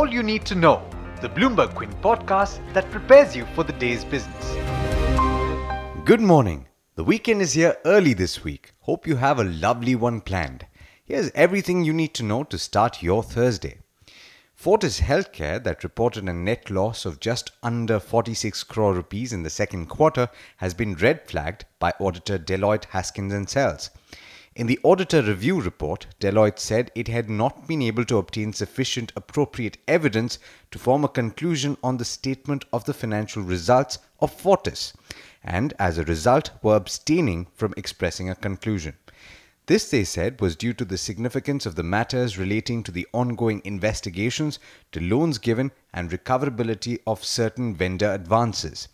All You Need to Know, the Bloomberg Quint podcast that prepares you for the day's business. Good morning. The weekend is here early this week. Hope you have a lovely one planned. Here's everything you need to know to start your Thursday. Fortis Healthcare, that reported a net loss of just under 46 crore rupees in the second quarter, has been red flagged by auditor Deloitte Haskins and Sells. In the auditor review report, Deloitte said it had not been able to obtain sufficient appropriate evidence to form a conclusion on the statement of the financial results of Fortis, and as a result were abstaining from expressing a conclusion. This, they said, was due to the significance of the matters relating to the ongoing investigations, to loans given, and recoverability of certain vendor advances.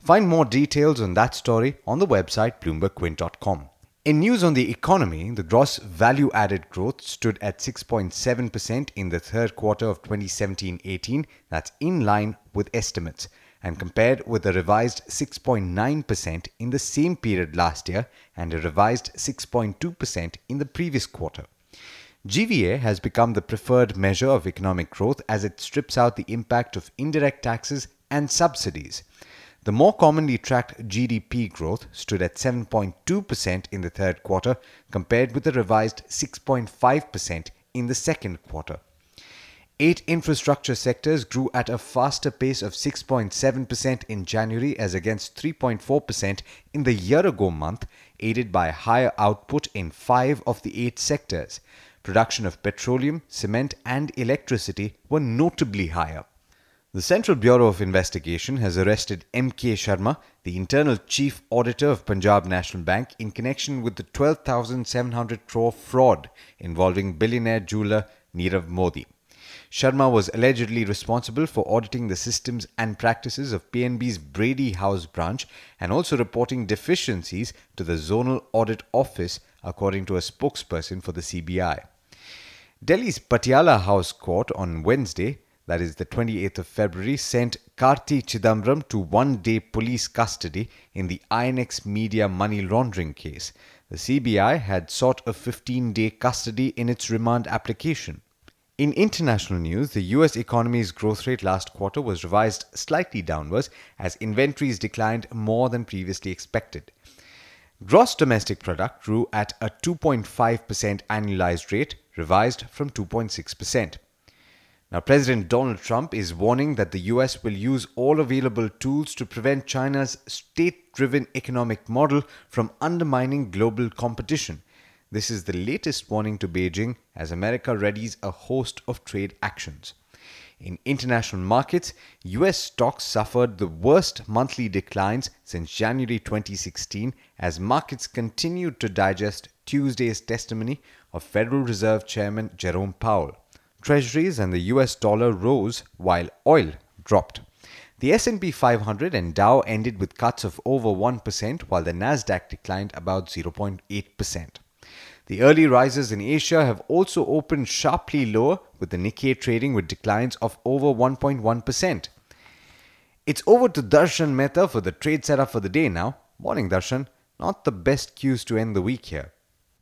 Find more details on that story on the website bloombergquint.com. In news on the economy, the gross value added growth stood at 6.7% in the third quarter of 2017 18. That's in line with estimates and compared with a revised 6.9% in the same period last year and a revised 6.2% in the previous quarter. GVA has become the preferred measure of economic growth as it strips out the impact of indirect taxes and subsidies. The more commonly tracked GDP growth stood at 7.2% in the third quarter compared with the revised 6.5% in the second quarter. Eight infrastructure sectors grew at a faster pace of 6.7% in January as against 3.4% in the year ago month, aided by higher output in five of the eight sectors. Production of petroleum, cement, and electricity were notably higher. The Central Bureau of Investigation has arrested M.K. Sharma, the internal chief auditor of Punjab National Bank, in connection with the 12,700 crore fraud involving billionaire jeweler Nirav Modi. Sharma was allegedly responsible for auditing the systems and practices of PNB's Brady House branch and also reporting deficiencies to the Zonal Audit Office, according to a spokesperson for the CBI. Delhi's Patiala House Court on Wednesday, that is the 28th of February, sent Karti Chidambaram to one day police custody in the INX Media money laundering case. The CBI had sought a 15 day custody in its remand application. In international news, the US economy's growth rate last quarter was revised slightly downwards as inventories declined more than previously expected. Gross domestic product grew at a 2.5% annualized rate, revised from 2.6%. Now, President Donald Trump is warning that the US will use all available tools to prevent China's state driven economic model from undermining global competition. This is the latest warning to Beijing as America readies a host of trade actions. In international markets, US stocks suffered the worst monthly declines since January 2016 as markets continued to digest Tuesday's testimony of Federal Reserve Chairman Jerome Powell. Treasuries and the US dollar rose while oil dropped. The S&P 500 and Dow ended with cuts of over 1% while the Nasdaq declined about 0.8%. The early rises in Asia have also opened sharply lower, with the Nikkei trading with declines of over 1.1%. It's over to Darshan Mehta for the trade setup for the day now. Morning, Darshan. Not the best cues to end the week here.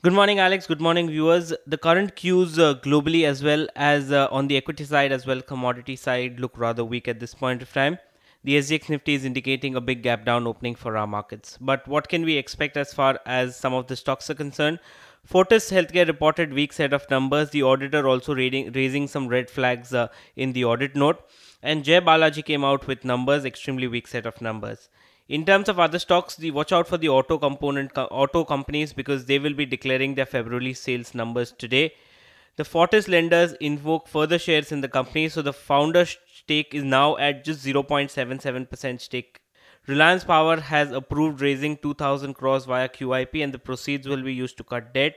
Good morning, Alex. Good morning, viewers. The current cues uh, globally, as well as uh, on the equity side, as well commodity side, look rather weak at this point of time. The SGX Nifty is indicating a big gap down opening for our markets. But what can we expect as far as some of the stocks are concerned? Fortis Healthcare reported weak set of numbers. The auditor also raising, some red flags uh, in the audit note. And Jai Balaji came out with numbers, extremely weak set of numbers. In terms of other stocks, the watch out for the auto component auto companies because they will be declaring their February sales numbers today. The Fortis lenders invoke further shares in the company, so the founder stake is now at just 0.77% stake Reliance Power has approved raising 2000 crores via QIP and the proceeds will be used to cut debt.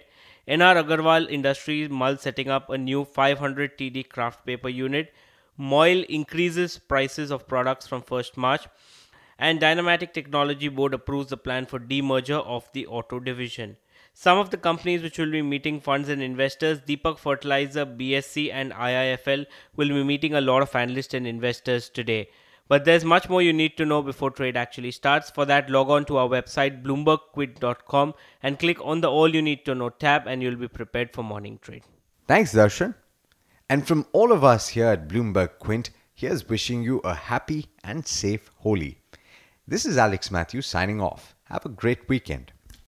NR Agarwal Industries Mull setting up a new 500 TD kraft paper unit. Moil increases prices of products from 1st March. And Dynamatic Technology Board approves the plan for demerger of the auto division. Some of the companies which will be meeting funds and investors, Deepak Fertilizer, BSC, and IIFL, will be meeting a lot of analysts and investors today. But there's much more you need to know before trade actually starts. For that, log on to our website bloombergquint.com and click on the All You Need to Know tab, and you'll be prepared for morning trade. Thanks, Darshan. And from all of us here at Bloomberg Quint, here's wishing you a happy and safe Holi. This is Alex Matthews signing off. Have a great weekend.